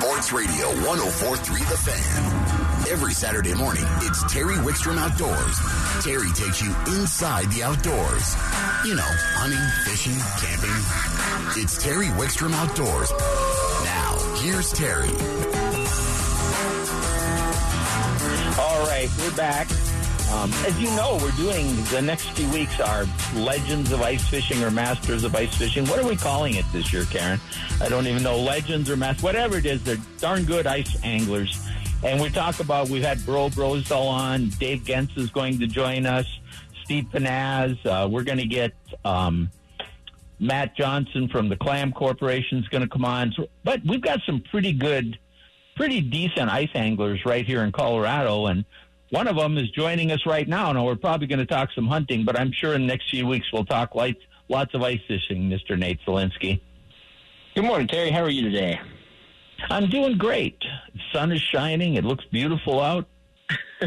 Sports Radio 1043 The Fan. Every Saturday morning, it's Terry Wickstrom Outdoors. Terry takes you inside the outdoors. You know, hunting, fishing, camping. It's Terry Wickstrom Outdoors. Now, here's Terry. All right, we're back. Um, as you know, we're doing the next few weeks are Legends of Ice Fishing or Masters of Ice Fishing. What are we calling it this year, Karen? I don't even know. Legends or Masters, whatever it is, they're darn good ice anglers. And we talk about, we've had Bro Brosdahl on. Dave Genz is going to join us. Steve Pennaz. Uh, we're going to get um, Matt Johnson from the Clam Corporation is going to come on. So, but we've got some pretty good, pretty decent ice anglers right here in Colorado. And one of them is joining us right now. Now, we're probably going to talk some hunting, but I'm sure in the next few weeks we'll talk lights, lots of ice fishing, Mr. Nate Zelinsky. Good morning, Terry. How are you today? I'm doing great. The sun is shining. It looks beautiful out.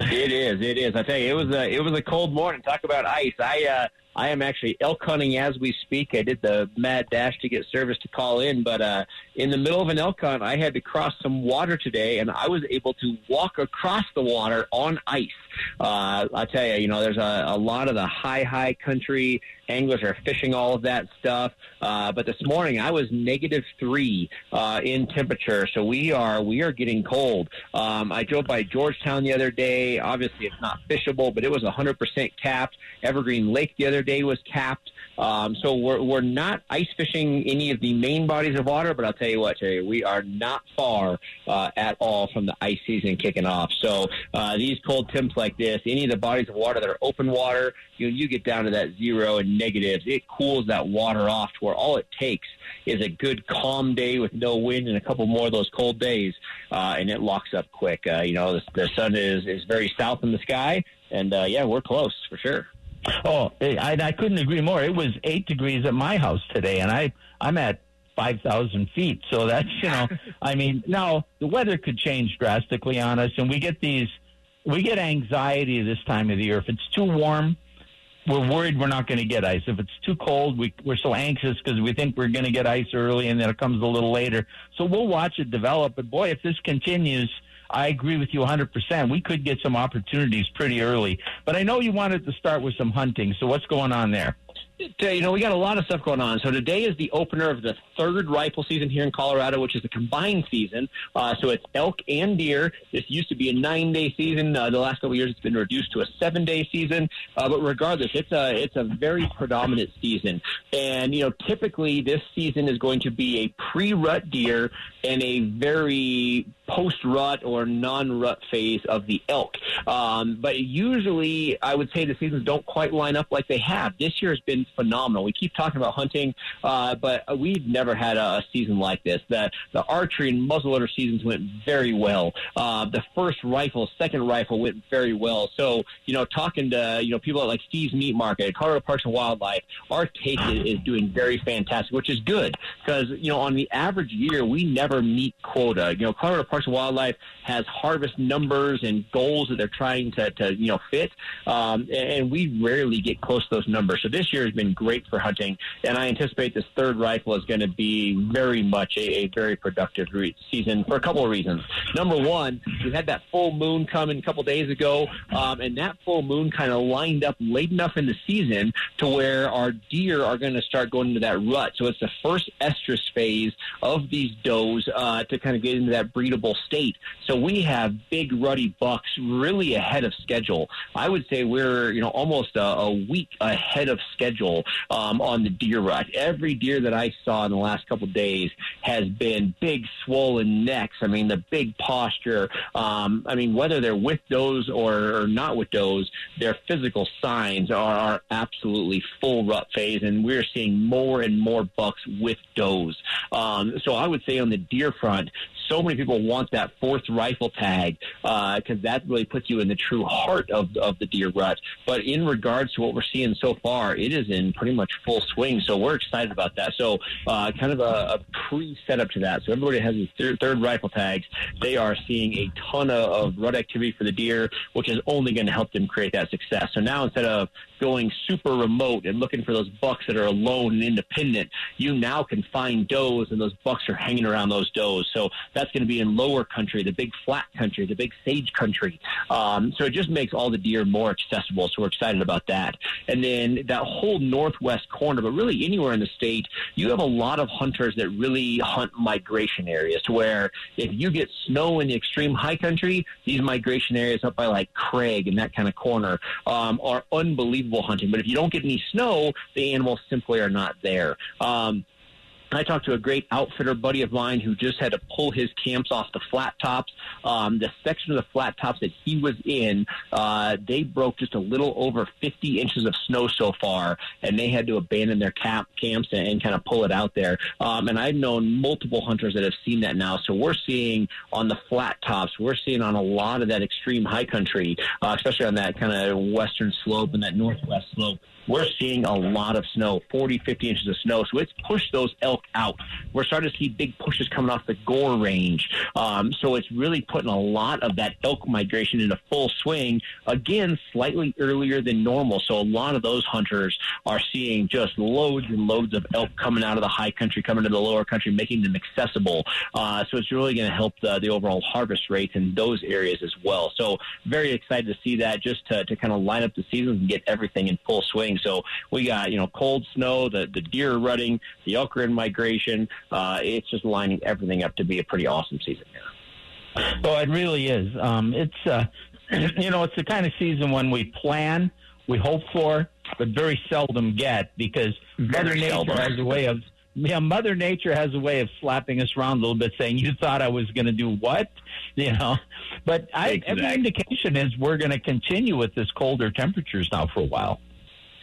It is. It is. I tell you, it was a it was a cold morning. Talk about ice. I uh, I am actually elk hunting as we speak. I did the mad dash to get service to call in, but uh, in the middle of an elk hunt, I had to cross some water today, and I was able to walk across the water on ice. Uh, I tell you, you know, there's a, a lot of the high high country anglers are fishing all of that stuff. Uh, but this morning I was negative three uh, in temperature, so we are we are getting cold. Um, I drove by Georgetown the other day. Obviously, it's not fishable, but it was 100% capped. Evergreen Lake the other day was capped. Um, so we're we're not ice fishing any of the main bodies of water, but I'll tell you what, Terry, we are not far uh, at all from the ice season kicking off. So uh, these cold temps like this, any of the bodies of water that are open water, you you get down to that zero and negatives. It cools that water off to where all it takes is a good calm day with no wind and a couple more of those cold days, uh, and it locks up quick. Uh, you know, the, the sun is is very south in the sky, and uh, yeah, we're close for sure. Oh, eh, I, I couldn't agree more. It was eight degrees at my house today, and I I'm at five thousand feet. So that's you know, I mean, now the weather could change drastically on us, and we get these, we get anxiety this time of the year. If it's too warm, we're worried we're not going to get ice. If it's too cold, we, we're so anxious because we think we're going to get ice early, and then it comes a little later. So we'll watch it develop. But boy, if this continues I agree with you 100%. We could get some opportunities pretty early. But I know you wanted to start with some hunting. So what's going on there? you know, we got a lot of stuff going on. So today is the opener of the third rifle season here in Colorado, which is a combined season. Uh, so it's elk and deer. This used to be a nine-day season. Uh, the last couple of years, it's been reduced to a seven-day season. Uh, but regardless, it's a it's a very predominant season. And you know, typically this season is going to be a pre-rut deer and a very post-rut or non-rut phase of the elk. Um, but usually, I would say the seasons don't quite line up like they have. This year has been phenomenal. We keep talking about hunting, uh, but we've never had a, a season like this. The the archery and muzzleloader seasons went very well. Uh, the first rifle, second rifle went very well. So you know, talking to you know people like Steve's Meat Market, Colorado Parks and Wildlife, our take is, is doing very fantastic, which is good because you know on the average year we never meet quota. You know, Colorado Parks and Wildlife has harvest numbers and goals that they're trying to, to you know fit, um, and we rarely get close to those numbers. So this year has been great for hunting, and I anticipate this third rifle is going to be very much a, a very productive re- season for a couple of reasons. Number one, we had that full moon coming a couple days ago, um, and that full moon kind of lined up late enough in the season to where our deer are going to start going into that rut. So it's the first estrus phase of these does uh, to kind of get into that breedable state. So we have big ruddy bucks really ahead of schedule. I would say we're you know almost a, a week ahead of schedule um, on the deer rut. Every deer that I saw in the last couple days has been big, swollen necks. I mean, the big posture. Um, I mean, whether they're with does or, or not with does, their physical signs are, are absolutely full rut phase, and we're seeing more and more bucks with does. Um, so I would say on the deer front, so many people want that fourth rifle tag because uh, that really puts you in the true heart of, of the deer rut. But in regards to what we're seeing so far, it is in pretty much full swing. So we're excited about that. So uh, kind of a, a pre-setup to that. So everybody has these third, third rifle tags. They are seeing a ton of, of rut activity for the deer, which is only going to help them create that success. So now instead of going super remote and looking for those bucks that are alone and independent, you now can find does, and those bucks are hanging around those does. So that's going to be in lower country, the big flat country, the big sage country. Um, so it just makes all the deer more accessible. So we're excited about that. And then that whole northwest corner, but really anywhere in the state, you have a lot of hunters that really hunt migration areas to where if you get snow in the extreme high country, these migration areas up by like Craig and that kind of corner um, are unbelievable hunting. But if you don't get any snow, the animals simply are not there. Um, I talked to a great outfitter buddy of mine who just had to pull his camps off the flat tops. Um, the section of the flat tops that he was in, uh, they broke just a little over 50 inches of snow so far, and they had to abandon their camp camps and, and kind of pull it out there. Um, and I've known multiple hunters that have seen that now. So we're seeing on the flat tops, we're seeing on a lot of that extreme high country, uh, especially on that kind of western slope and that northwest slope we're seeing a lot of snow, 40, 50 inches of snow. So it's pushed those elk out. We're starting to see big pushes coming off the Gore range. Um, so it's really putting a lot of that elk migration into full swing, again, slightly earlier than normal. So a lot of those hunters are seeing just loads and loads of elk coming out of the high country, coming to the lower country, making them accessible. Uh, so it's really going to help the, the overall harvest rates in those areas as well. So very excited to see that just to, to kind of line up the seasons and get everything in full swing. So we got, you know, cold snow, the, the deer rutting, the elk are in migration. Uh, it's just lining everything up to be a pretty awesome season here. Oh, it really is. Um, it's, uh, you know, it's the kind of season when we plan, we hope for, but very seldom get because Mother Nature seldom. has a way of yeah, Mother Nature has a way of slapping us around a little bit, saying, "You thought I was going to do what?" You know, but I, exactly. every indication is we're going to continue with this colder temperatures now for a while.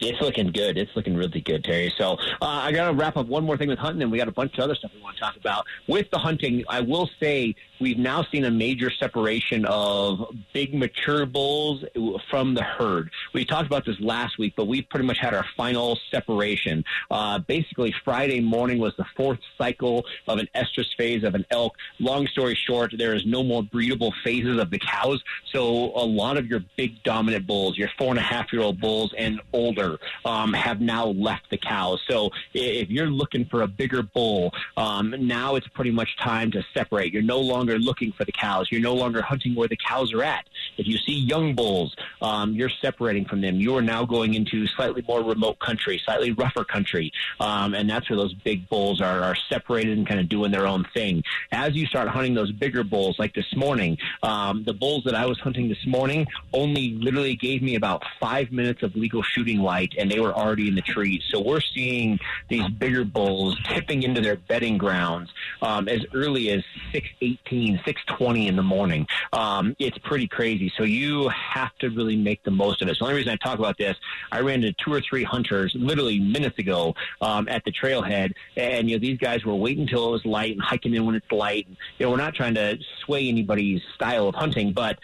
It's looking good. It's looking really good, Terry. So uh, I got to wrap up one more thing with hunting, and we got a bunch of other stuff we want to talk about. With the hunting, I will say we've now seen a major separation of big mature bulls from the herd. We talked about this last week, but we've pretty much had our final separation. Uh, basically, Friday morning was the fourth cycle of an estrus phase of an elk. Long story short, there is no more breedable phases of the cows. So a lot of your big dominant bulls, your four and a half year old bulls and older, um, have now left the cows. So if you're looking for a bigger bull, um, now it's pretty much time to separate. You're no longer looking for the cows. You're no longer hunting where the cows are at. If you see young bulls, um, you're separating from them. You are now going into slightly more remote country, slightly rougher country, um, and that's where those big bulls are, are separated and kind of doing their own thing. As you start hunting those bigger bulls, like this morning, um, the bulls that I was hunting this morning only literally gave me about five minutes of legal shooting life light and they were already in the trees. So we're seeing these bigger bulls tipping into their bedding grounds um, as early as 618, 620 in the morning. Um, it's pretty crazy. So you have to really make the most of it. So the only reason I talk about this, I ran into two or three hunters literally minutes ago um, at the trailhead, and you know these guys were waiting until it was light and hiking in when it's light. You know, we're not trying to sway anybody's style of hunting, but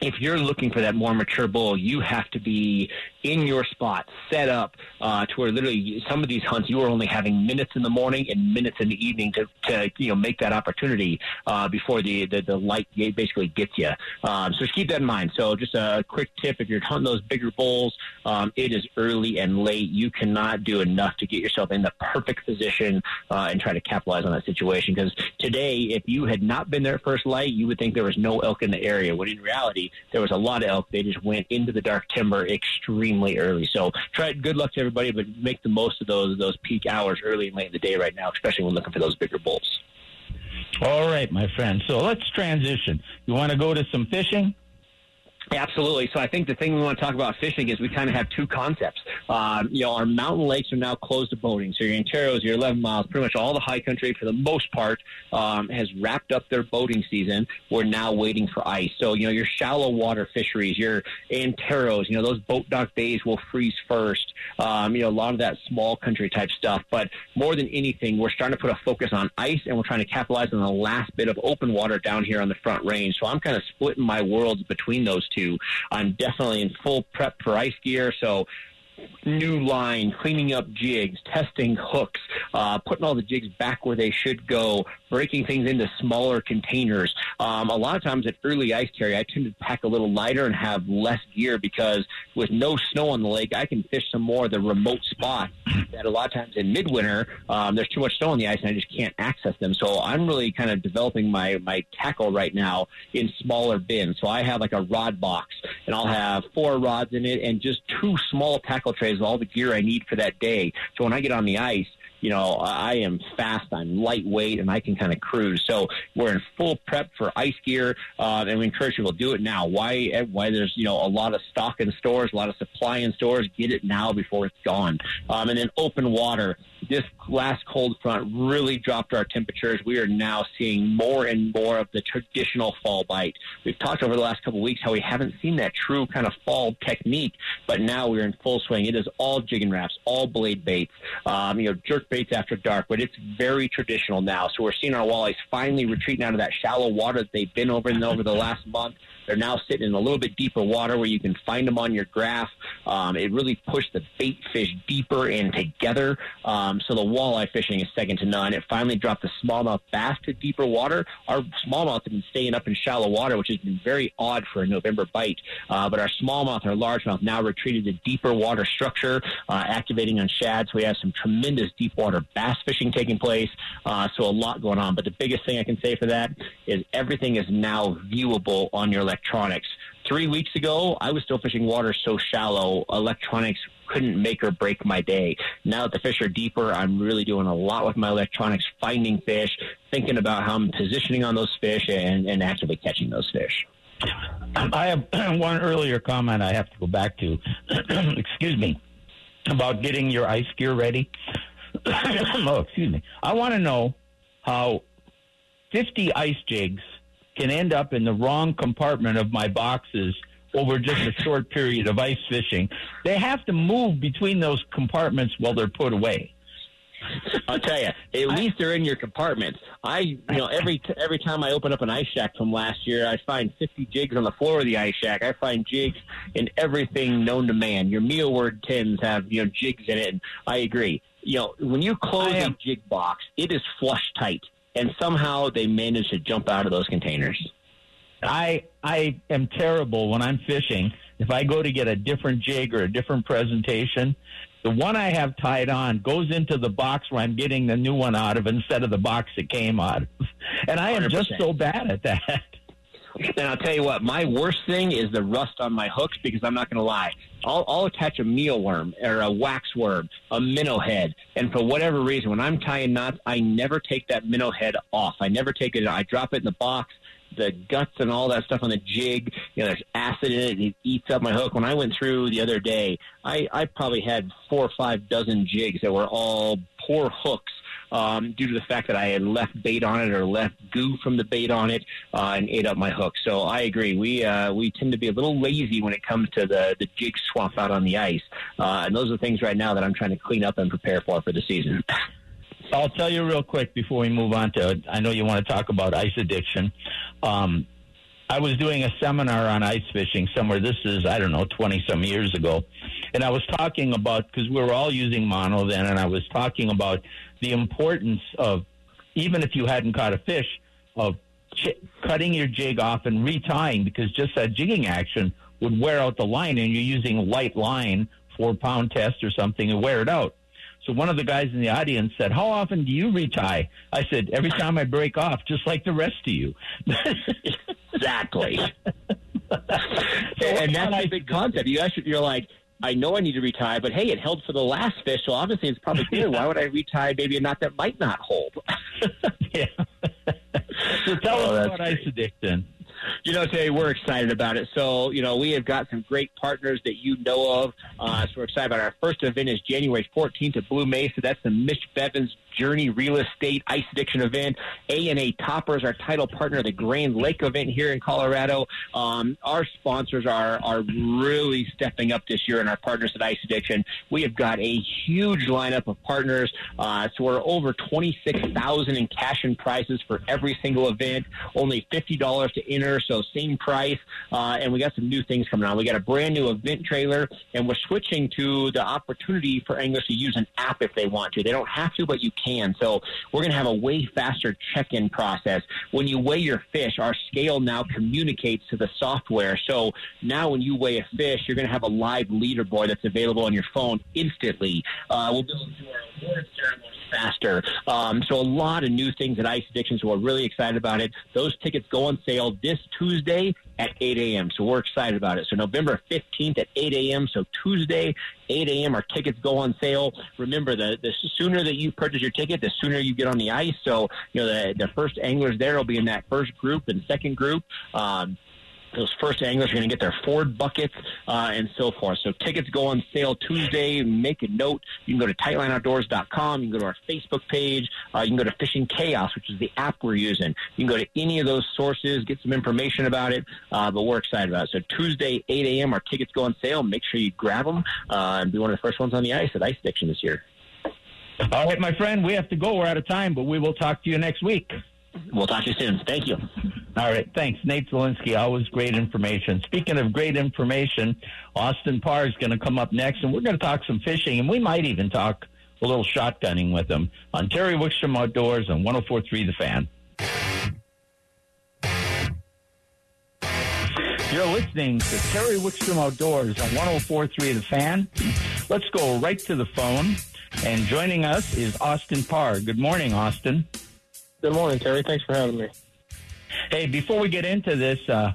if you're looking for that more mature bull, you have to be in your spot, set up uh, to where literally some of these hunts you are only having minutes in the morning and minutes in the evening to, to you know make that opportunity uh, before the, the, the light basically gets you. Um, so just keep that in mind. So just a quick tip: if you're hunting those bigger bulls, um, it is early and late. You cannot do enough to get yourself in the perfect position uh, and try to capitalize on that situation. Because today, if you had not been there at first light, you would think there was no elk in the area. When in reality, there was a lot of elk. They just went into the dark timber extremely early. So try good luck to everybody, but make the most of those those peak hours early and late in the day right now, especially when looking for those bigger bulls. All right, my friend. So let's transition. You want to go to some fishing? Absolutely. So I think the thing we want to talk about fishing is we kind of have two concepts. Um, you know, our mountain lakes are now closed to boating. So your Anteros, your 11 miles, pretty much all the high country for the most part um, has wrapped up their boating season. We're now waiting for ice. So, you know, your shallow water fisheries, your Anteros, you know, those boat dock bays will freeze first. Um, you know, a lot of that small country type stuff. But more than anything, we're starting to put a focus on ice and we're trying to capitalize on the last bit of open water down here on the front range. So I'm kind of splitting my worlds between those two. I'm definitely in full prep for ice gear. So new line, cleaning up jigs, testing hooks, uh, putting all the jigs back where they should go, breaking things into smaller containers. Um, a lot of times at early ice carry, I tend to pack a little lighter and have less gear because with no snow on the lake, I can fish some more of the remote spots that a lot of times in midwinter, um, there's too much snow on the ice and I just can't access them. So I'm really kind of developing my, my tackle right now in smaller bins. So I have like a rod box and I'll have four rods in it and just two small tackle trays all the gear I need for that day. So when I get on the ice, you know, I am fast, I'm lightweight, and I can kind of cruise. So we're in full prep for ice gear, uh, and we encourage people to do it now. Why? Why there's you know a lot of stock in stores, a lot of supply in stores. Get it now before it's gone. Um, and then open water this last cold front really dropped our temperatures. We are now seeing more and more of the traditional fall bite. We've talked over the last couple weeks how we haven't seen that true kind of fall technique, but now we're in full swing. It is all jigging Raps, all blade baits, um, you know, jerk after dark, but it's very traditional now. So we're seeing our walleyes finally retreating out of that shallow water that they've been over in over the last month. They're now sitting in a little bit deeper water where you can find them on your graph. Um, it really pushed the bait fish deeper and together. Um, so the walleye fishing is second to none. It finally dropped the smallmouth bass to deeper water. Our smallmouth have been staying up in shallow water, which has been very odd for a November bite. Uh, but our smallmouth, our largemouth, now retreated to deeper water structure, uh, activating on shad. So we have some tremendous deep water bass fishing taking place. Uh, so a lot going on. But the biggest thing I can say for that is everything is now viewable on your electronics. Three weeks ago, I was still fishing water so shallow, electronics couldn't make or break my day. Now that the fish are deeper, I'm really doing a lot with my electronics, finding fish, thinking about how I'm positioning on those fish, and, and actively catching those fish. Um, I have one earlier comment I have to go back to. excuse me. About getting your ice gear ready. oh, excuse me. I want to know how 50 ice jigs can end up in the wrong compartment of my boxes over just a short period of ice fishing. They have to move between those compartments while they're put away. I'll tell you, at least they're in your compartments. I, you know, every t- every time I open up an ice shack from last year, I find 50 jigs on the floor of the ice shack. I find jigs in everything known to man. Your mealworm tins have you know jigs in it. And I agree. You know, when you close a jig box, it is flush tight and somehow they manage to jump out of those containers. I I am terrible when I'm fishing. If I go to get a different jig or a different presentation, the one I have tied on goes into the box where I'm getting the new one out of instead of the box it came out of. And I am 100%. just so bad at that. And I'll tell you what, my worst thing is the rust on my hooks because I'm not going to lie. I'll, I'll attach a mealworm or a wax worm, a minnow head, and for whatever reason, when I'm tying knots, I never take that minnow head off. I never take it. I drop it in the box. The guts and all that stuff on the jig, you know, there's acid in it. And it eats up my hook. When I went through the other day, I, I probably had four or five dozen jigs that were all poor hooks um, due to the fact that I had left bait on it or left goo from the bait on it uh, and ate up my hook. So I agree. We uh, we tend to be a little lazy when it comes to the the jig swap out on the ice, uh, and those are things right now that I'm trying to clean up and prepare for for the season. I'll tell you real quick before we move on to. I know you want to talk about ice addiction. Um, I was doing a seminar on ice fishing somewhere. This is, I don't know, 20 some years ago. And I was talking about, because we were all using mono then, and I was talking about the importance of, even if you hadn't caught a fish, of ch- cutting your jig off and retying, because just that jigging action would wear out the line, and you're using light line, four pound test or something, and wear it out. So one of the guys in the audience said, "How often do you retie?" I said, "Every time I break off, just like the rest of you." exactly. and that's a big concept. You actually, you're like, I know I need to retie, but hey, it held for the last fish, so obviously it's probably good. Why would I retie maybe a knot that might not hold? yeah. so tell oh, us about ice addiction. You know, today we're excited about it. So, you know, we have got some great partners that you know of. Uh, so we're excited about it. our first event is January 14th at Blue Mesa. That's the Mitch Bevins Journey Real Estate Ice Addiction event. A&A Toppers, our title partner, the Grand Lake event here in Colorado. Um, our sponsors are, are really stepping up this year and our partners at Ice Addiction. We have got a huge lineup of partners. Uh, so we're over 26000 in cash and prizes for every single event. Only $50 to enter, so same price. Uh, and we got some new things coming on. We got a brand new event trailer, and we're switching to the opportunity for anglers to use an app if they want to. They don't have to, but you can. So we're going to have a way faster check-in process. When you weigh your fish, our scale now communicates to the software. So now when you weigh a fish, you're going to have a live leaderboard that's available on your phone instantly. Uh, we'll be able to do our award ceremony faster. Um, so a lot of new things at Ice Addiction. So we're really excited about it. Those tickets go on sale this Tuesday at 8 a.m. So we're excited about it. So November 15th at 8 a.m. So Tuesday, 8 a.m. Our tickets go on sale. Remember, the the sooner that you purchase your ticket, the sooner you get on the ice. So you know the the first anglers there will be in that first group and second group. Um, those first anglers are going to get their Ford buckets uh, and so forth. So tickets go on sale Tuesday. Make a note. You can go to tightlineoutdoors.com. You can go to our Facebook page. Uh, you can go to Fishing Chaos, which is the app we're using. You can go to any of those sources, get some information about it. Uh, but we're excited about it. So Tuesday, 8 a.m., our tickets go on sale. Make sure you grab them uh, and be one of the first ones on the ice at Ice Addiction this year. All right, my friend, we have to go. We're out of time, but we will talk to you next week. We'll talk to you soon. Thank you. All right. Thanks. Nate Zelinsky, always great information. Speaking of great information, Austin Parr is going to come up next, and we're going to talk some fishing, and we might even talk a little shotgunning with him on Terry Wickstrom Outdoors on 1043 The Fan. You're listening to Terry Wickstrom Outdoors on 1043 The Fan. Let's go right to the phone. And joining us is Austin Parr. Good morning, Austin. Good morning, Terry. Thanks for having me. Hey, before we get into this, uh,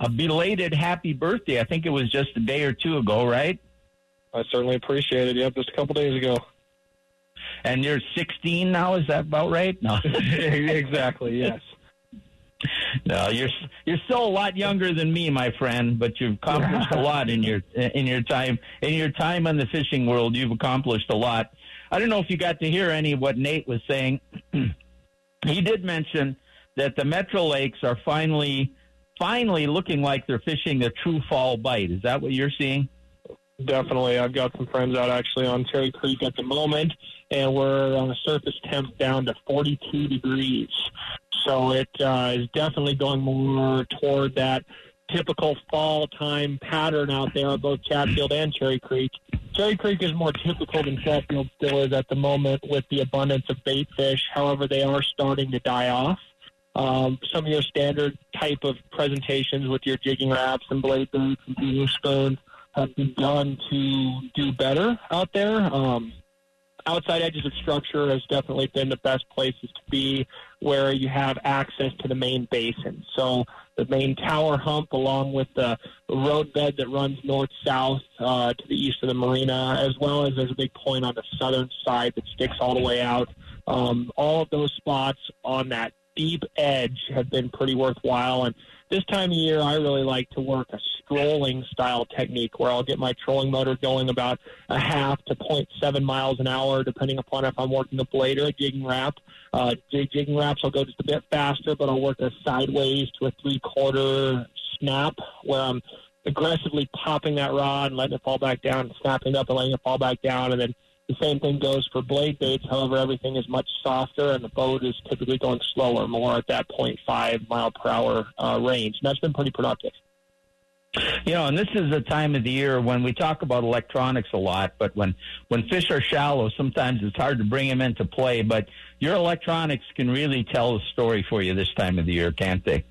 a belated happy birthday. I think it was just a day or two ago, right? I certainly appreciate it. Yep, just a couple days ago. And you're 16 now. Is that about right? No, exactly. Yes. No, you're you're still a lot younger than me, my friend. But you've accomplished a lot in your in your time in your time in the fishing world. You've accomplished a lot. I don't know if you got to hear any of what Nate was saying. he did mention that the Metro Lakes are finally finally looking like they're fishing a true fall bite. Is that what you're seeing? Definitely. I've got some friends out actually on Cherry Creek at the moment, and we're on a surface temp down to 42 degrees. So it uh, is definitely going more toward that typical fall time pattern out there on both Chatfield and Cherry Creek. Cherry Creek is more typical than Chatfield still is at the moment with the abundance of bait fish. However, they are starting to die off. Um, some of your standard type of presentations with your jigging Raps and blade baits and beating spoons have begun to do better out there. Um, outside edges of structure has definitely been the best places to be where you have access to the main basin. So the main tower hump along with the road bed that runs north-south uh, to the east of the marina, as well as there's a big point on the southern side that sticks all the way out. Um, all of those spots on that deep edge have been pretty worthwhile. And this time of year, I really like to work a strolling style technique where I'll get my trolling motor going about a half to 0.7 miles an hour, depending upon if I'm working a blade or a jigging Rap. Uh, jigging Raps, I'll go just a bit faster, but I'll work a sideways to a three quarter snap where I'm aggressively popping that rod and letting it fall back down, snapping it up and letting it fall back down, and then the same thing goes for blade baits. However, everything is much softer, and the boat is typically going slower, more at that 0.5 mile per hour uh, range. And that's been pretty productive. You know, and this is a time of the year when we talk about electronics a lot, but when when fish are shallow, sometimes it's hard to bring them into play. But your electronics can really tell a story for you this time of the year, can't they?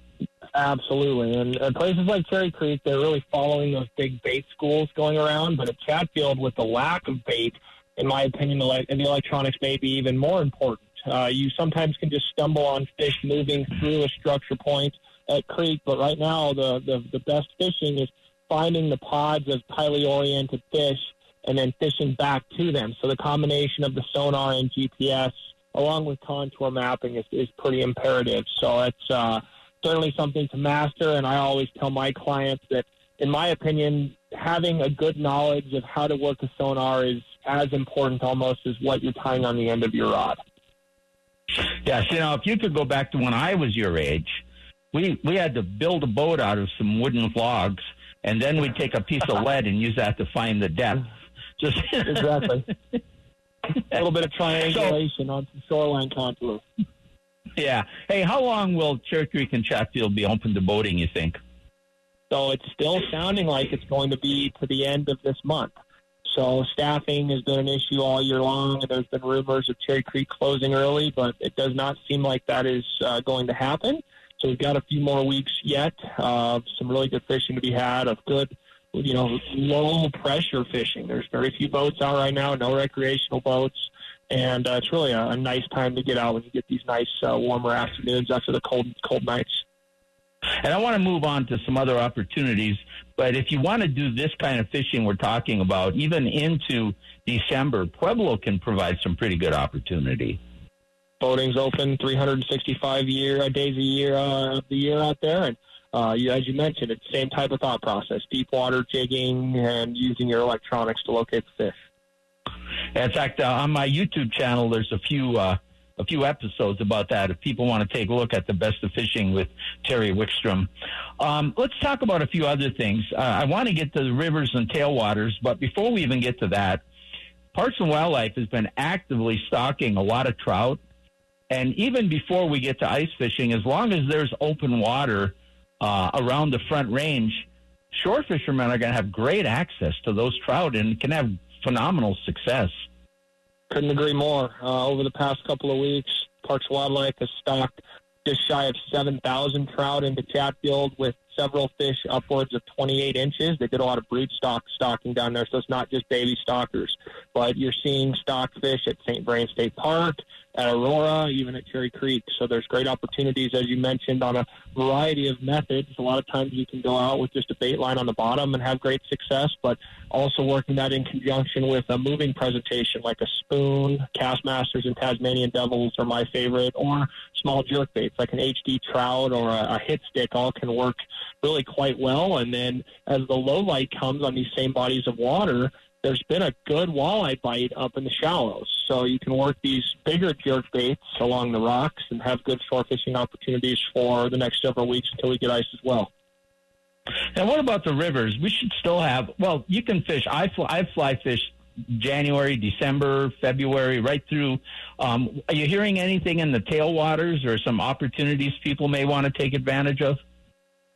Absolutely, and, and places like Cherry Creek, they're really following those big bait schools going around. But at Chatfield, with the lack of bait, in my opinion, the, the electronics may be even more important. Uh, you sometimes can just stumble on fish moving through a structure point at creek, but right now the, the, the best fishing is finding the pods of highly oriented fish and then fishing back to them. So the combination of the sonar and GPS along with contour mapping is, is pretty imperative. So it's uh, certainly something to master, and I always tell my clients that, in my opinion, having a good knowledge of how to work a sonar is as important almost as what you're tying on the end of your rod. Yes, you know, if you could go back to when I was your age, we we had to build a boat out of some wooden logs, and then we'd take a piece of lead and use that to find the depth. Just exactly. a little bit of triangulation so, on some shoreline contour. Yeah. Hey, how long will Cherry Creek and Chatfield be open to boating? You think? So it's still sounding like it's going to be to the end of this month. So staffing has been an issue all year long, and there's been rumors of Cherry Creek closing early, but it does not seem like that is uh, going to happen. So we've got a few more weeks yet. Uh, some really good fishing to be had of good, you know, low pressure fishing. There's very few boats out right now, no recreational boats, and uh, it's really a, a nice time to get out when you get these nice uh, warmer afternoons after the cold cold nights. And I want to move on to some other opportunities. But if you want to do this kind of fishing we're talking about, even into December, Pueblo can provide some pretty good opportunity. Boating's open 365 year uh, days a year uh, the year out there, and uh, you, as you mentioned, it's the same type of thought process: deep water jigging and using your electronics to locate the fish. In fact, uh, on my YouTube channel, there's a few uh, a few episodes about that if people want to take a look at the best of fishing with Terry Wickstrom. Um, let's talk about a few other things. Uh, I want to get to the rivers and tailwaters, but before we even get to that, Parks and Wildlife has been actively stocking a lot of trout. And even before we get to ice fishing, as long as there's open water uh, around the front range, shore fishermen are going to have great access to those trout and can have phenomenal success. Couldn't agree more. Uh, over the past couple of weeks, Parks Wildlife has stocked just shy of 7,000 trout into Chatfield with several fish upwards of 28 inches. They did a lot of brood stock stocking down there, so it's not just baby stockers. But you're seeing stock fish at St. Vrain State Park, at Aurora, even at Cherry Creek. So there's great opportunities, as you mentioned, on a variety of methods. A lot of times you can go out with just a bait line on the bottom and have great success, but also working that in conjunction with a moving presentation like a spoon, Kastmasters and Tasmanian Devils are my favorite, or small jerk baits like an HD trout or a, a hit stick all can work really quite well. And then as the low light comes on these same bodies of water, there's been a good walleye bite up in the shallows. So you can work these bigger jerk baits along the rocks and have good shore fishing opportunities for the next several weeks until we get ice as well. And what about the rivers? We should still have. Well, you can fish. I fly, I fly fish January, December, February, right through. Um, are you hearing anything in the tailwaters or some opportunities people may want to take advantage of?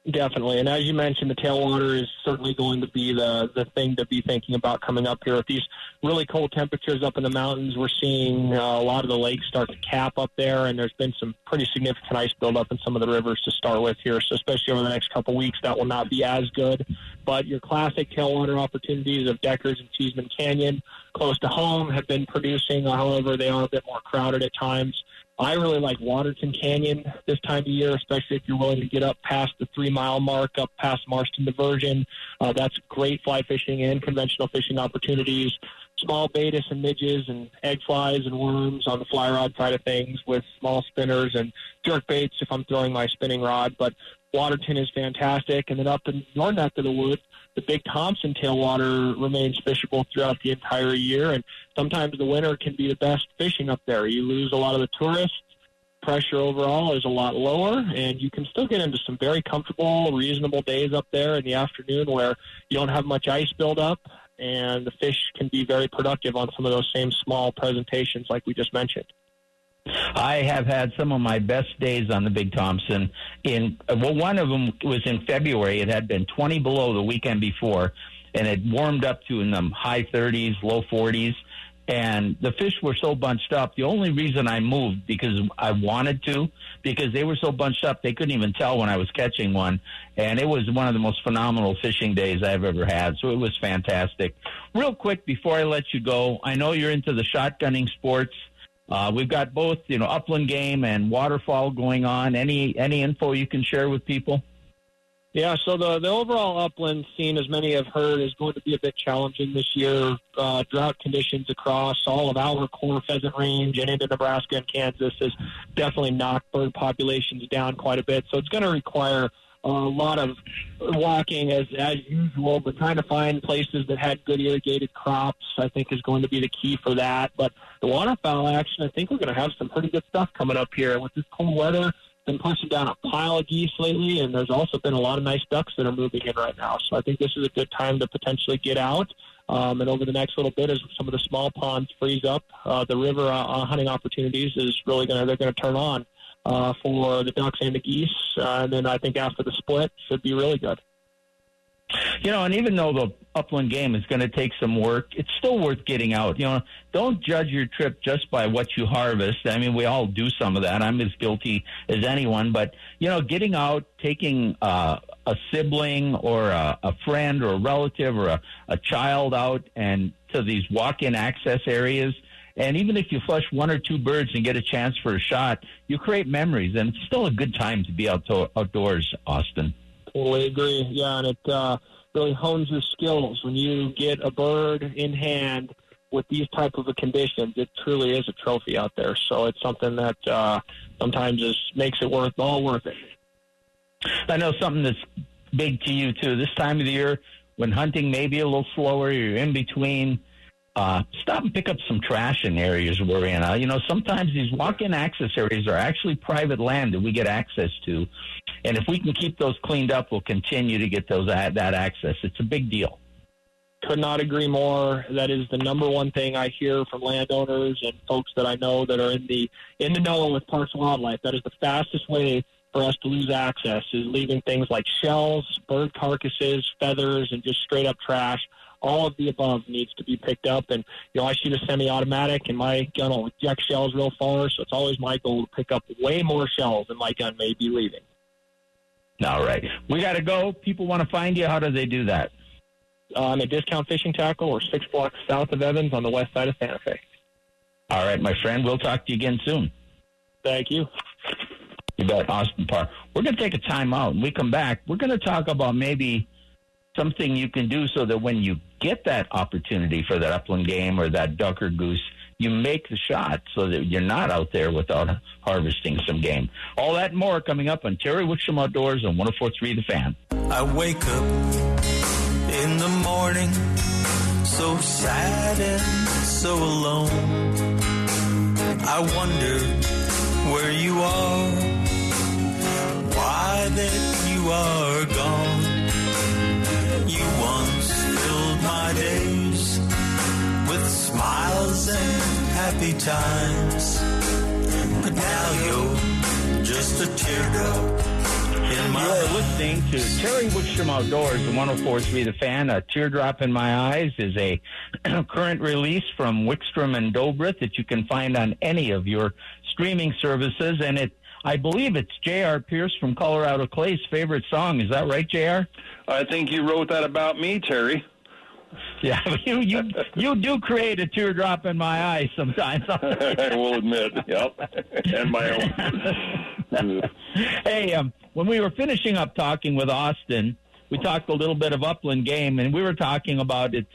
Definitely, and as you mentioned, the tailwater is certainly going to be the the thing to be thinking about coming up here. With these really cold temperatures up in the mountains, we're seeing uh, a lot of the lakes start to cap up there, and there's been some pretty significant ice buildup in some of the rivers to start with here. So, especially over the next couple weeks, that will not be as good. But your classic tailwater opportunities of Deckers and Cheesman Canyon, close to home, have been producing. However, they are a bit more crowded at times. I really like Waterton Canyon this time of year, especially if you're willing to get up past the three mile mark, up past Marston Diversion. Uh, that's great fly fishing and conventional fishing opportunities. Small baetis and midges and egg flies and worms on the fly rod side of things with small spinners and jerk baits if I'm throwing my spinning rod. But Waterton is fantastic. And then up in your neck of the woods, the Big Thompson tailwater remains fishable throughout the entire year. And sometimes the winter can be the best fishing up there. You lose a lot of the tourists. Pressure overall is a lot lower, and you can still get into some very comfortable, reasonable days up there in the afternoon where you don't have much ice buildup, and the fish can be very productive on some of those same small presentations like we just mentioned. I have had some of my best days on the Big Thompson. In well, one of them was in February. It had been 20 below the weekend before, and it warmed up to in the high 30s, low 40s. And the fish were so bunched up. The only reason I moved because I wanted to, because they were so bunched up, they couldn't even tell when I was catching one. And it was one of the most phenomenal fishing days I've ever had. So it was fantastic. Real quick before I let you go, I know you're into the shotgunning sports. Uh, we've got both, you know, upland game and waterfowl going on. Any any info you can share with people? Yeah, so the the overall upland scene, as many have heard, is going to be a bit challenging this year. Uh, drought conditions across all of our core pheasant range and into Nebraska and Kansas has definitely knocked bird populations down quite a bit. So it's going to require a lot of walking as as usual, but trying to find places that had good irrigated crops, I think, is going to be the key for that. But the waterfowl action, I think we're going to have some pretty good stuff coming up here with this cold weather. Been pushing down a pile of geese lately, and there's also been a lot of nice ducks that are moving in right now. So I think this is a good time to potentially get out. Um, and over the next little bit, as some of the small ponds freeze up, uh, the river uh, uh hunting opportunities is really going to they're going to turn on uh, for the ducks and the geese. Uh, and then I think after the split, should be really good. You know, and even though the upland game is going to take some work, it's still worth getting out. You know, don't judge your trip just by what you harvest. I mean, we all do some of that. I'm as guilty as anyone, but you know, getting out, taking uh, a sibling or a, a friend or a relative or a, a child out and to these walk-in access areas and even if you flush one or two birds and get a chance for a shot, you create memories, and it's still a good time to be out outdoors, Austin. Totally agree. Yeah, and it uh, really hones your skills when you get a bird in hand with these type of conditions. It truly is a trophy out there. So it's something that uh, sometimes just makes it worth all worth it. I know something that's big to you too. This time of the year, when hunting may be a little slower, you're in between uh, stop and pick up some trash in areas we're in. Uh, you know, sometimes these walk-in access areas are actually private land that we get access to, and if we can keep those cleaned up, we'll continue to get those that access. It's a big deal. Could not agree more. That is the number one thing I hear from landowners and folks that I know that are in the in the know with parks and wildlife. That is the fastest way for us to lose access is leaving things like shells, bird carcasses, feathers, and just straight up trash all of the above needs to be picked up. And, you know, I shoot a semi-automatic and my gun will eject shells real far. So it's always my goal to pick up way more shells than my gun may be leaving. All right. We got to go. People want to find you. How do they do that? Uh, I'm at Discount Fishing Tackle. We're six blocks south of Evans on the west side of Santa Fe. All right, my friend. We'll talk to you again soon. Thank you. You bet, Austin Parr. We're going to take a time out. When we come back, we're going to talk about maybe something you can do so that when you get that opportunity for that upland game or that duck or goose, you make the shot so that you're not out there without harvesting some game. All that more coming up on Terry Wickstrom Outdoors on 1043 The Fan. I wake up in the morning so sad and so alone. I wonder where you are, why that you are gone. Smiles and happy times. But now you're just a teardrop. You are listening to Terry Wickstrom Outdoors, the 1043 The Fan. A Teardrop in My Eyes is a current release from Wickstrom and Dobrith that you can find on any of your streaming services. And it I believe it's J.R. Pierce from Colorado Clay's favorite song. Is that right, J.R.? I think you wrote that about me, Terry. Yeah, you you you do create a teardrop in my eye sometimes. I will admit, yep, and my own. hey, um, when we were finishing up talking with Austin, we talked a little bit of upland game, and we were talking about it's.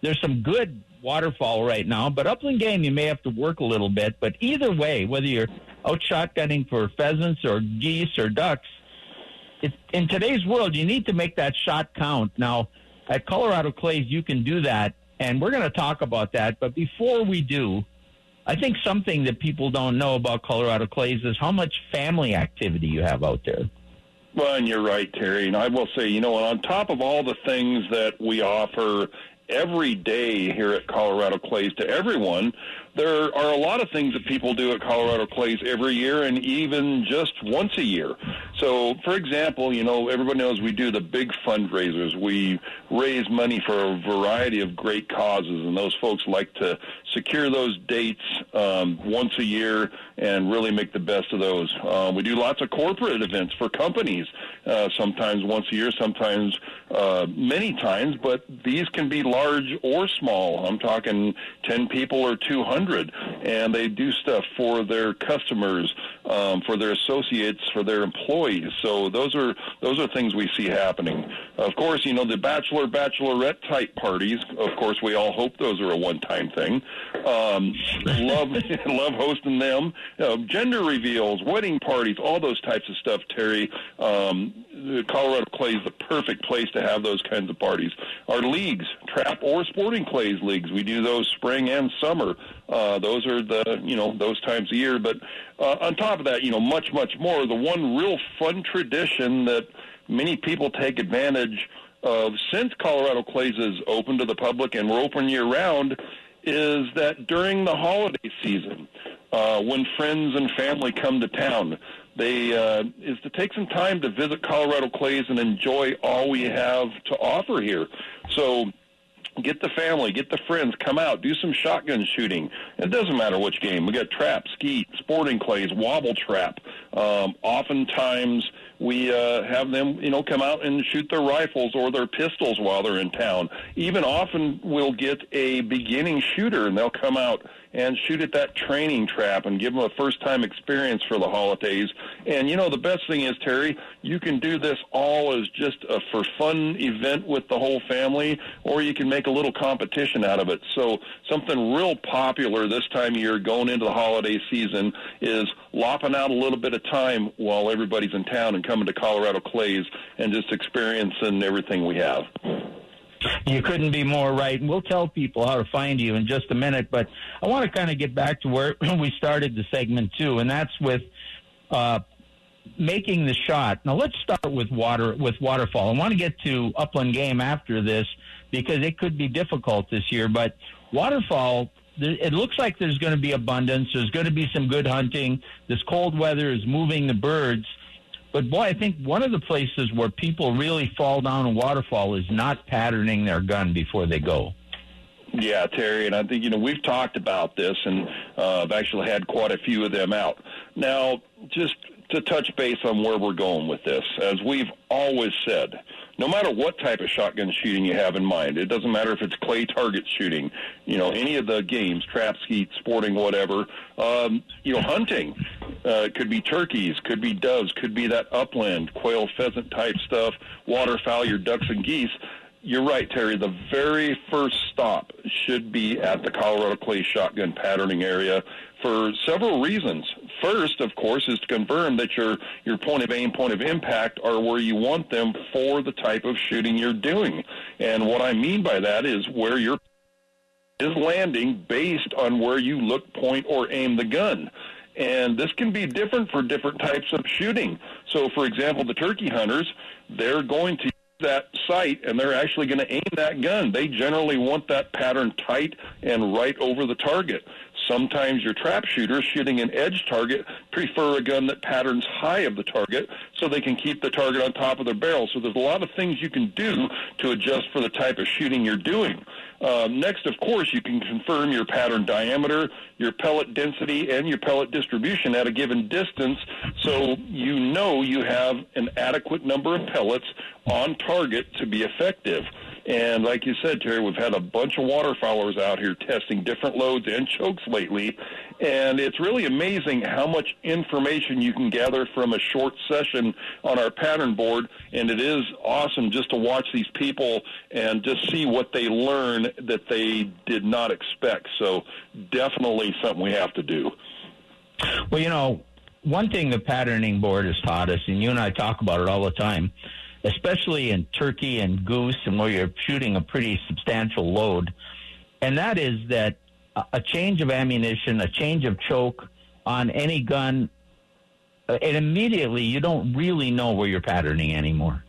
There's some good waterfowl right now, but upland game you may have to work a little bit. But either way, whether you're out shotgunning for pheasants or geese or ducks, it, in today's world, you need to make that shot count. Now, at Colorado Clays, you can do that, and we're going to talk about that. But before we do, I think something that people don't know about Colorado Clays is how much family activity you have out there. Well, and you're right, Terry. And I will say, you know, on top of all the things that we offer every day here at Colorado Clays to everyone, there are a lot of things that people do at Colorado Clays every year and even just once a year. So, for example, you know, everybody knows we do the big fundraisers. We raise money for a variety of great causes, and those folks like to secure those dates um, once a year and really make the best of those. Uh, we do lots of corporate events for companies, uh, sometimes once a year, sometimes uh, many times, but these can be large or small. I'm talking 10 people or 200 100, and they do stuff for their customers, um, for their associates, for their employees. So those are those are things we see happening. Of course, you know the bachelor bachelorette type parties. Of course, we all hope those are a one-time thing. Um, love love hosting them. Uh, gender reveals, wedding parties, all those types of stuff. Terry, um, Colorado Clay is the perfect place to have those kinds of parties. Our leagues, trap or sporting clays leagues, we do those spring and summer. Uh, those are the you know those times a year. But uh, on top of that, you know, much much more. The one real fun tradition that many people take advantage of since Colorado Clays is open to the public and we're open year round is that during the holiday season, uh, when friends and family come to town, they uh, is to take some time to visit Colorado Clays and enjoy all we have to offer here. So get the family, get the friends, come out, do some shotgun shooting. It doesn't matter which game. We got trap, skeet, sporting clays, wobble trap. Um, oftentimes we uh, have them, you know, come out and shoot their rifles or their pistols while they're in town. Even often we'll get a beginning shooter and they'll come out and shoot at that training trap and give them a first time experience for the holidays. And you know, the best thing is, Terry, you can do this all as just a for fun event with the whole family, or you can make a little competition out of it. So something real popular this time of year going into the holiday season is lopping out a little bit of time while everybody's in town and coming to Colorado Clays and just experiencing everything we have. You couldn't be more right. And we'll tell people how to find you in just a minute. But I want to kind of get back to where we started the segment too, and that's with uh, making the shot. Now let's start with water with waterfowl. I want to get to upland game after this because it could be difficult this year. But waterfowl, it looks like there's going to be abundance. There's going to be some good hunting. This cold weather is moving the birds. But boy, I think one of the places where people really fall down a waterfowl is not patterning their gun before they go. Yeah, Terry, and I think you know we've talked about this, and uh, I've actually had quite a few of them out. Now, just to touch base on where we're going with this, as we've always said, no matter what type of shotgun shooting you have in mind, it doesn't matter if it's clay target shooting, you know, any of the games, trap, skeet, sporting, whatever, um, you know, hunting. Uh, could be turkeys, could be doves, could be that upland, quail, pheasant type stuff, waterfowl, your ducks and geese. You're right, Terry. The very first stop should be at the Colorado Clay Shotgun Patterning Area for several reasons. First, of course, is to confirm that your your point of aim, point of impact are where you want them for the type of shooting you're doing. And what I mean by that is where your is landing based on where you look, point, or aim the gun. And this can be different for different types of shooting. So, for example, the turkey hunters, they're going to that sight and they're actually going to aim that gun. They generally want that pattern tight and right over the target. Sometimes your trap shooters shooting an edge target prefer a gun that patterns high of the target so they can keep the target on top of their barrel. So there's a lot of things you can do to adjust for the type of shooting you're doing. Uh, next, of course, you can confirm your pattern diameter, your pellet density, and your pellet distribution at a given distance so you know you have an adequate number of pellets on target to be effective. And like you said, Terry, we've had a bunch of waterfowlers out here testing different loads and chokes lately. And it's really amazing how much information you can gather from a short session on our pattern board. And it is awesome just to watch these people and just see what they learn that they did not expect. So definitely something we have to do. Well, you know, one thing the patterning board has taught us, and you and I talk about it all the time, especially in turkey and goose and where you're shooting a pretty substantial load. And that is that a change of ammunition, a change of choke on any gun, uh, and immediately you don't really know where you're patterning anymore.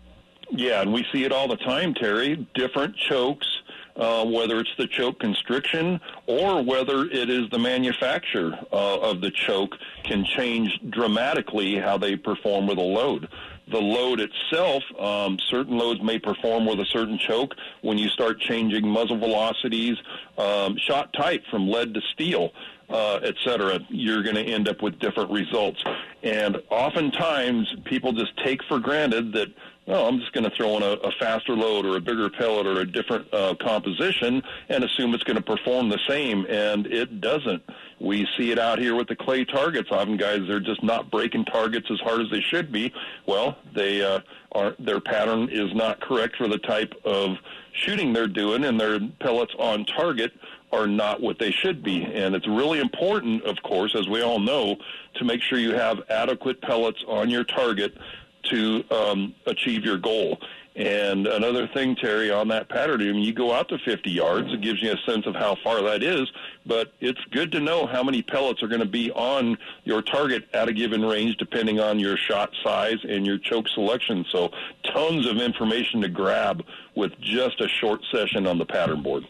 Yeah, and we see it all the time, Terry. Different chokes, uh, whether it's the choke constriction or whether it is the manufacture uh, of the choke, can change dramatically how they perform with a load. The load itself, um, certain loads may perform with a certain choke. When you start changing muzzle velocities, um, shot type from lead to steel, uh, et cetera, you're going to end up with different results. And oftentimes, people just take for granted that oh, I'm just going to throw in a, a faster load or a bigger pellet or a different uh, composition and assume it's going to perform the same, and it doesn't. We see it out here with the clay targets. Often guys they're just not breaking targets as hard as they should be. Well, they uh, are their pattern is not correct for the type of shooting they're doing, and their pellets on target are not what they should be. And it's really important, of course, as we all know, to make sure you have adequate pellets on your target to um, achieve your goal. And another thing, Terry, on that pattern, you go out to 50 yards, it gives you a sense of how far that is, but it's good to know how many pellets are going to be on your target at a given range depending on your shot size and your choke selection. So tons of information to grab with just a short session on the pattern board.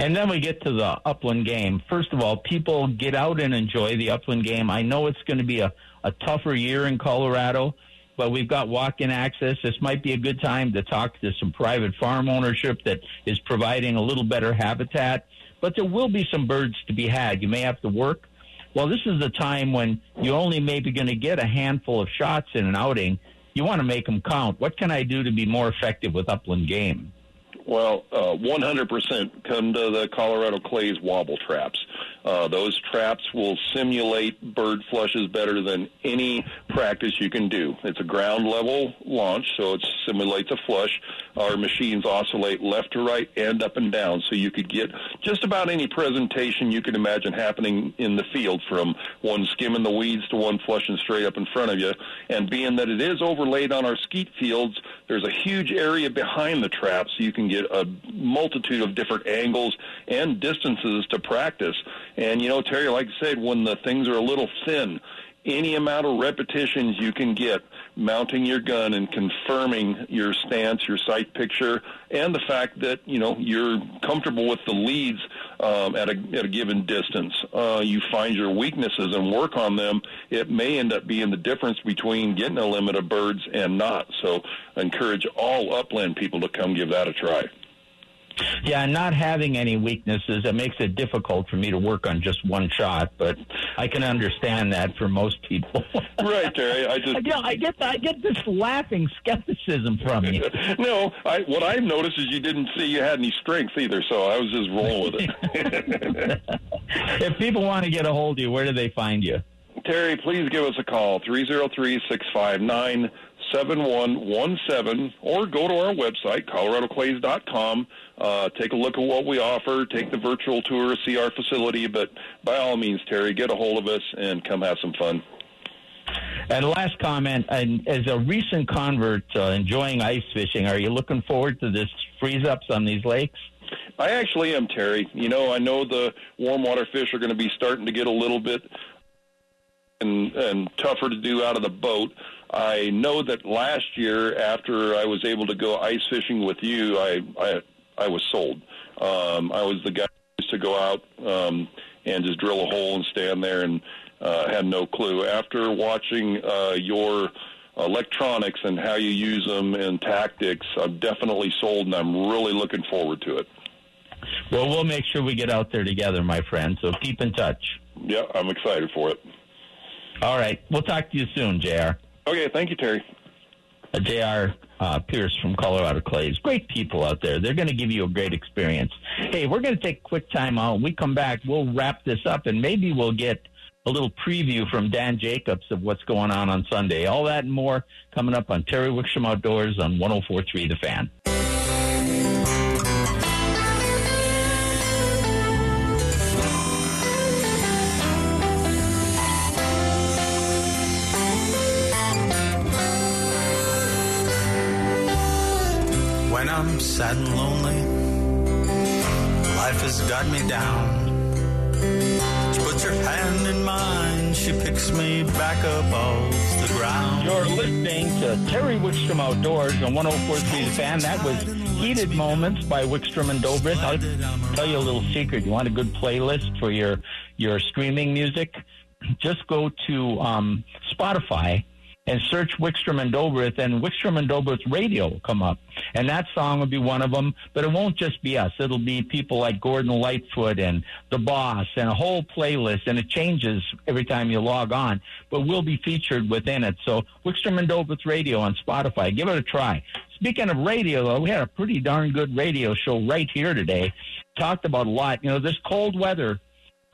And then we get to the upland game. First of all, people get out and enjoy the upland game. I know it's going to be a, a tougher year in Colorado, but we've got walk in access. This might be a good time to talk to some private farm ownership that is providing a little better habitat. But there will be some birds to be had. You may have to work. Well, this is the time when you're only maybe going to get a handful of shots in an outing. You want to make them count. What can I do to be more effective with upland game? Well, uh, 100% come to the Colorado Clays wobble traps. Uh, those traps will simulate bird flushes better than any practice you can do. It's a ground level launch, so it simulates a flush. Our machines oscillate left to right and up and down, so you could get just about any presentation you could imagine happening in the field from one skimming the weeds to one flushing straight up in front of you. And being that it is overlaid on our skeet fields, there's a huge area behind the trap, so you can get a multitude of different angles and distances to practice. And you know, Terry, like I said, when the things are a little thin, any amount of repetitions you can get mounting your gun and confirming your stance, your sight picture, and the fact that you know you're comfortable with the leads um, at a at a given distance. Uh, you find your weaknesses and work on them. It may end up being the difference between getting a limit of birds and not. So, encourage all upland people to come give that a try. Yeah, not having any weaknesses, it makes it difficult for me to work on just one shot, but I can understand that for most people. right, Terry. I just I get, I get I get this laughing skepticism from you. no, I what I've noticed is you didn't see you had any strength either, so I was just rolling with it. if people want to get a hold of you, where do they find you? Terry, please give us a call, 303 659 7117, or go to our website, coloradoclays.com. Uh, take a look at what we offer, take the virtual tour, see our facility. But by all means, Terry, get a hold of us and come have some fun. And last comment, and as a recent convert uh, enjoying ice fishing, are you looking forward to this freeze ups on these lakes? I actually am, Terry. You know, I know the warm water fish are going to be starting to get a little bit and, and tougher to do out of the boat. I know that last year, after I was able to go ice fishing with you, I I, I was sold. Um, I was the guy who used to go out um, and just drill a hole and stand there and uh, had no clue. After watching uh, your electronics and how you use them and tactics, I'm definitely sold, and I'm really looking forward to it. Well, we'll make sure we get out there together, my friend. So keep in touch. Yeah, I'm excited for it. All right. We'll talk to you soon, JR. Okay. Thank you, Terry. Uh, JR uh, Pierce from Colorado Clays. Great people out there. They're going to give you a great experience. Hey, we're going to take a quick time out. When we come back, we'll wrap this up and maybe we'll get a little preview from Dan Jacobs of what's going on on Sunday. All that and more coming up on Terry Wickstrom Outdoors on 1043 The Fan. I'm sad and lonely, life has got me down. She puts her hand in mine, she picks me back up off the ground. You're listening to Terry Wickstrom Outdoors on 1043 The Fan. That was Heated Moments by Wickstrom and Dobrith. I'll tell you a little secret. You want a good playlist for your, your streaming music? Just go to um, Spotify and search Wickstrom and Dobrith, and Wickstrom and Dobrith Radio will come up. And that song will be one of them, but it won't just be us. It'll be people like Gordon Lightfoot and The Boss and a whole playlist, and it changes every time you log on, but we'll be featured within it. So Wickstrom and Dobrith Radio on Spotify. Give it a try. Speaking of radio, though, we had a pretty darn good radio show right here today. Talked about a lot. You know, this cold weather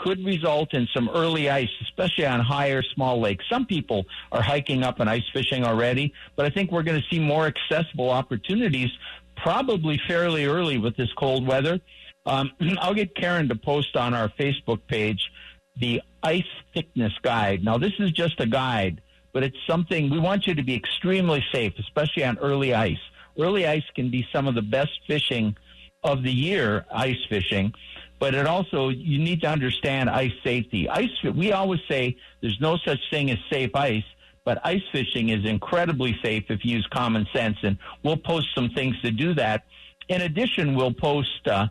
could result in some early ice, especially on higher small lakes. Some people are hiking up and ice fishing already, but I think we're going to see more accessible opportunities probably fairly early with this cold weather. Um, I'll get Karen to post on our Facebook page the ice thickness guide. Now, this is just a guide, but it's something we want you to be extremely safe, especially on early ice. Early ice can be some of the best fishing of the year, ice fishing but it also you need to understand ice safety. Ice we always say there's no such thing as safe ice, but ice fishing is incredibly safe if you use common sense, and we'll post some things to do that. In addition, we'll post. Uh,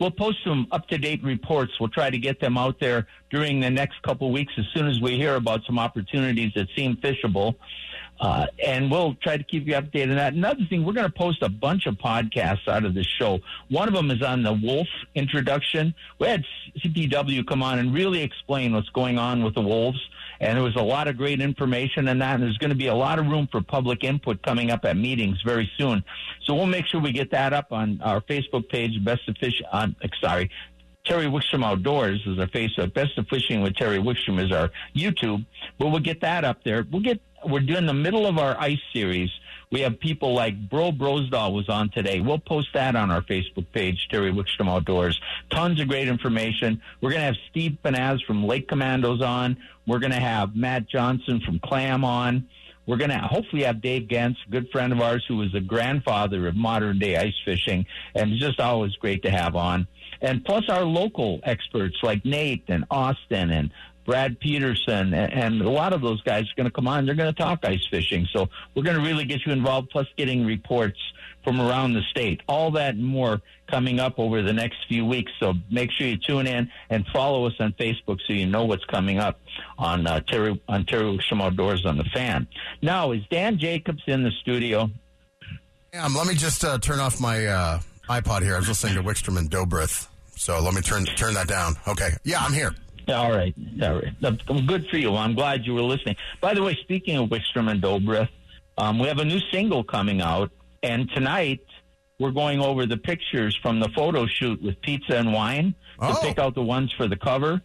we'll post some up-to-date reports. We'll try to get them out there during the next couple weeks as soon as we hear about some opportunities that seem fishable. Uh, and we'll try to keep you updated on that. Another thing, we're going to post a bunch of podcasts out of this show. One of them is on the wolf introduction. We had CPW come on and really explain what's going on with the wolves. And there was a lot of great information in that. And there's going to be a lot of room for public input coming up at meetings very soon. So we'll make sure we get that up on our Facebook page, Best of Fish, on, sorry, Terry Wickstrom Outdoors is our Facebook. Best of Fishing with Terry Wickstrom is our YouTube. But we'll get that up there. We'll get we're doing the middle of our ice series. We have people like Bro Brosdahl was on today. We'll post that on our Facebook page, Terry Wickstrom Outdoors. Tons of great information. We're going to have Steve Pennaz from Lake Commandos on. We're going to have Matt Johnson from Clam on. We're going to hopefully have Dave Genz, a good friend of ours who is the grandfather of modern day ice fishing, and it's just always great to have on. And plus our local experts like Nate and Austin and Brad Peterson, and a lot of those guys are going to come on. They're going to talk ice fishing. So we're going to really get you involved, plus getting reports from around the state. All that and more coming up over the next few weeks. So make sure you tune in and follow us on Facebook so you know what's coming up on uh, Terry on Terry Outdoors on the Fan. Now is Dan Jacobs in the studio? Yeah, let me just uh, turn off my uh, iPod here. I was listening to Wickstrom and Dobrith, so let me turn turn that down. Okay, yeah, I'm here. All right. All right. Good for you. I'm glad you were listening. By the way, speaking of Wickstrom and Dobrith, um, we have a new single coming out, and tonight we're going over the pictures from the photo shoot with pizza and wine to Oh. pick out the ones for the cover.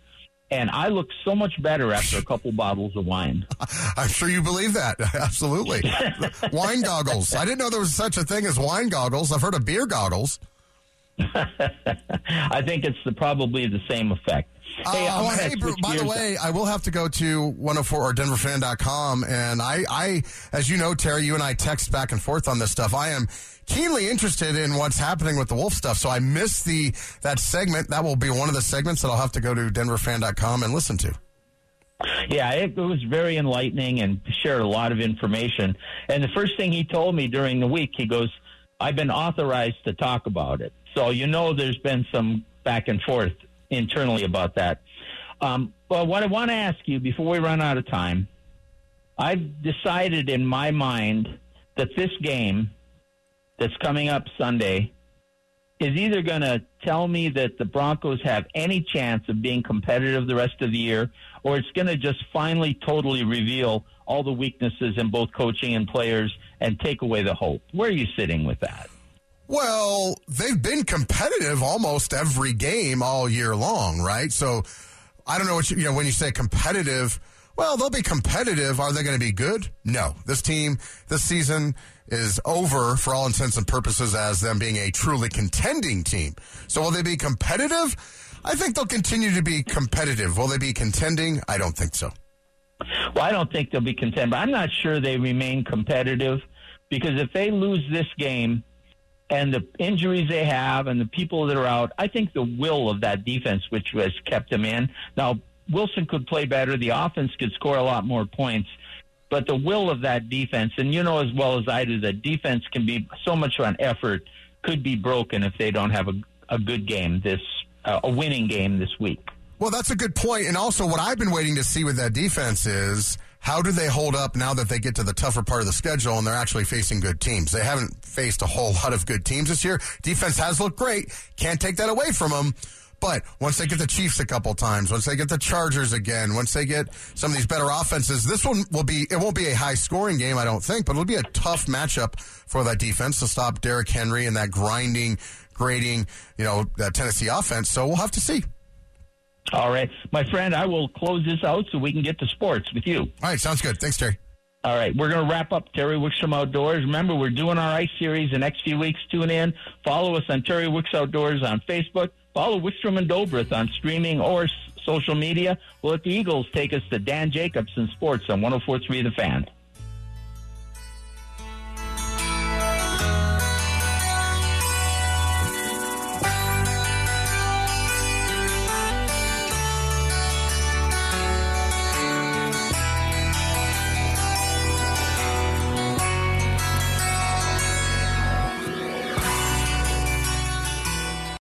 And I look so much better after a couple bottles of wine. I'm sure you believe that. Absolutely. wine goggles. I didn't know there was such a thing as wine goggles. I've heard of beer goggles. I think it's the, probably the same effect. Hey, I Um, hey, Bru- by the gears. way, I will have to go to 104 or denverfan.com. And I, I, as you know, Terry, you and I text back and forth on this stuff. I am keenly interested in what's happening with the wolf stuff. So I missed the, that segment. That will be one of the segments that I'll have to go to denverfan.com and listen to. Yeah, it, it was very enlightening and shared a lot of information. And the first thing he told me during the week, he goes, I've been authorized to talk about it. So you know there's been some back and forth internally about that. Um, but what I want to ask you before we run out of time, I've decided in my mind that this game that's coming up Sunday is either going to tell me that the Broncos have any chance of being competitive the rest of the year, or it's going to just finally totally reveal all the weaknesses in both coaching and players and take away the hope. Where are you sitting with that? Well, they've been competitive almost every game all year long, right? So I don't know what you, you know when you say competitive. Well, they'll be competitive. Are they going to be good? No. This team this season is over for all intents and purposes as them being a truly contending team. So will they be competitive? I think they'll continue to be competitive. Will they be contending? I don't think so. Well, I don't think they'll be content, but I'm not sure they remain competitive because if they lose this game and the injuries they have and the people that are out, I think the will of that defense, which has kept them in. Now, Wilson could play better. The offense could score a lot more points. But the will of that defense, and you know as well as I do, that defense can be so much on effort, could be broken if they don't have a, a good game this, uh, a winning game this week. Well, that's a good point. And also, what I've been waiting to see with that defense is how do they hold up now that they get to the tougher part of the schedule and they're actually facing good teams? They haven't faced a whole lot of good teams this year. Defense has looked great. Can't take that away from them. But once they get the Chiefs a couple times, once they get the Chargers again, once they get some of these better offenses, this one will be, it won't be a high scoring game, I don't think, but it'll be a tough matchup for that defense to stop Derrick Henry and that grinding, grading, you know, Tennessee offense. So we'll have to see. All right. My friend, I will close this out so we can get to sports with you. All right. Sounds good. Thanks, Terry. All right, we're going to wrap up Terry Wickstrom Outdoors. Remember, we're doing our ice series the next few weeks. Tune in. Follow us on Terry Wicks Outdoors on Facebook. Follow Wickstrom and Dobrith on streaming or social media. We'll let the Eagles take us to Dan Jacobs in sports on 104.3 The Fan.